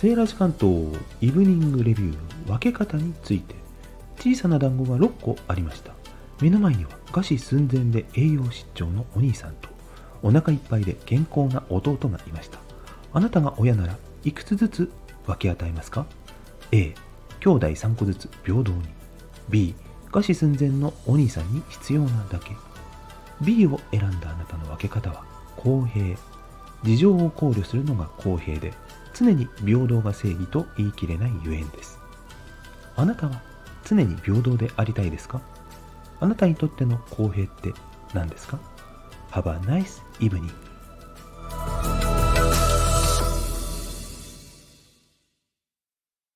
セーラー時間とイブニングレビュー分け方について小さな団子が6個ありました。目の前には餓死寸前で栄養失調のお兄さんとお腹いっぱいで健康な弟がいました。あなたが親ならいくつずつ分け与えますか？A 兄弟3個ずつ平等に。B 餓死寸前のお兄さんに必要なだけ。B を選んだあなたの分け方は公平。事情を考慮するのが公平で常に平等が正義と言い切れないゆえんです。あなたは常に平等でありたいですか？あなたにとっての公平って何ですか？Have a nice evening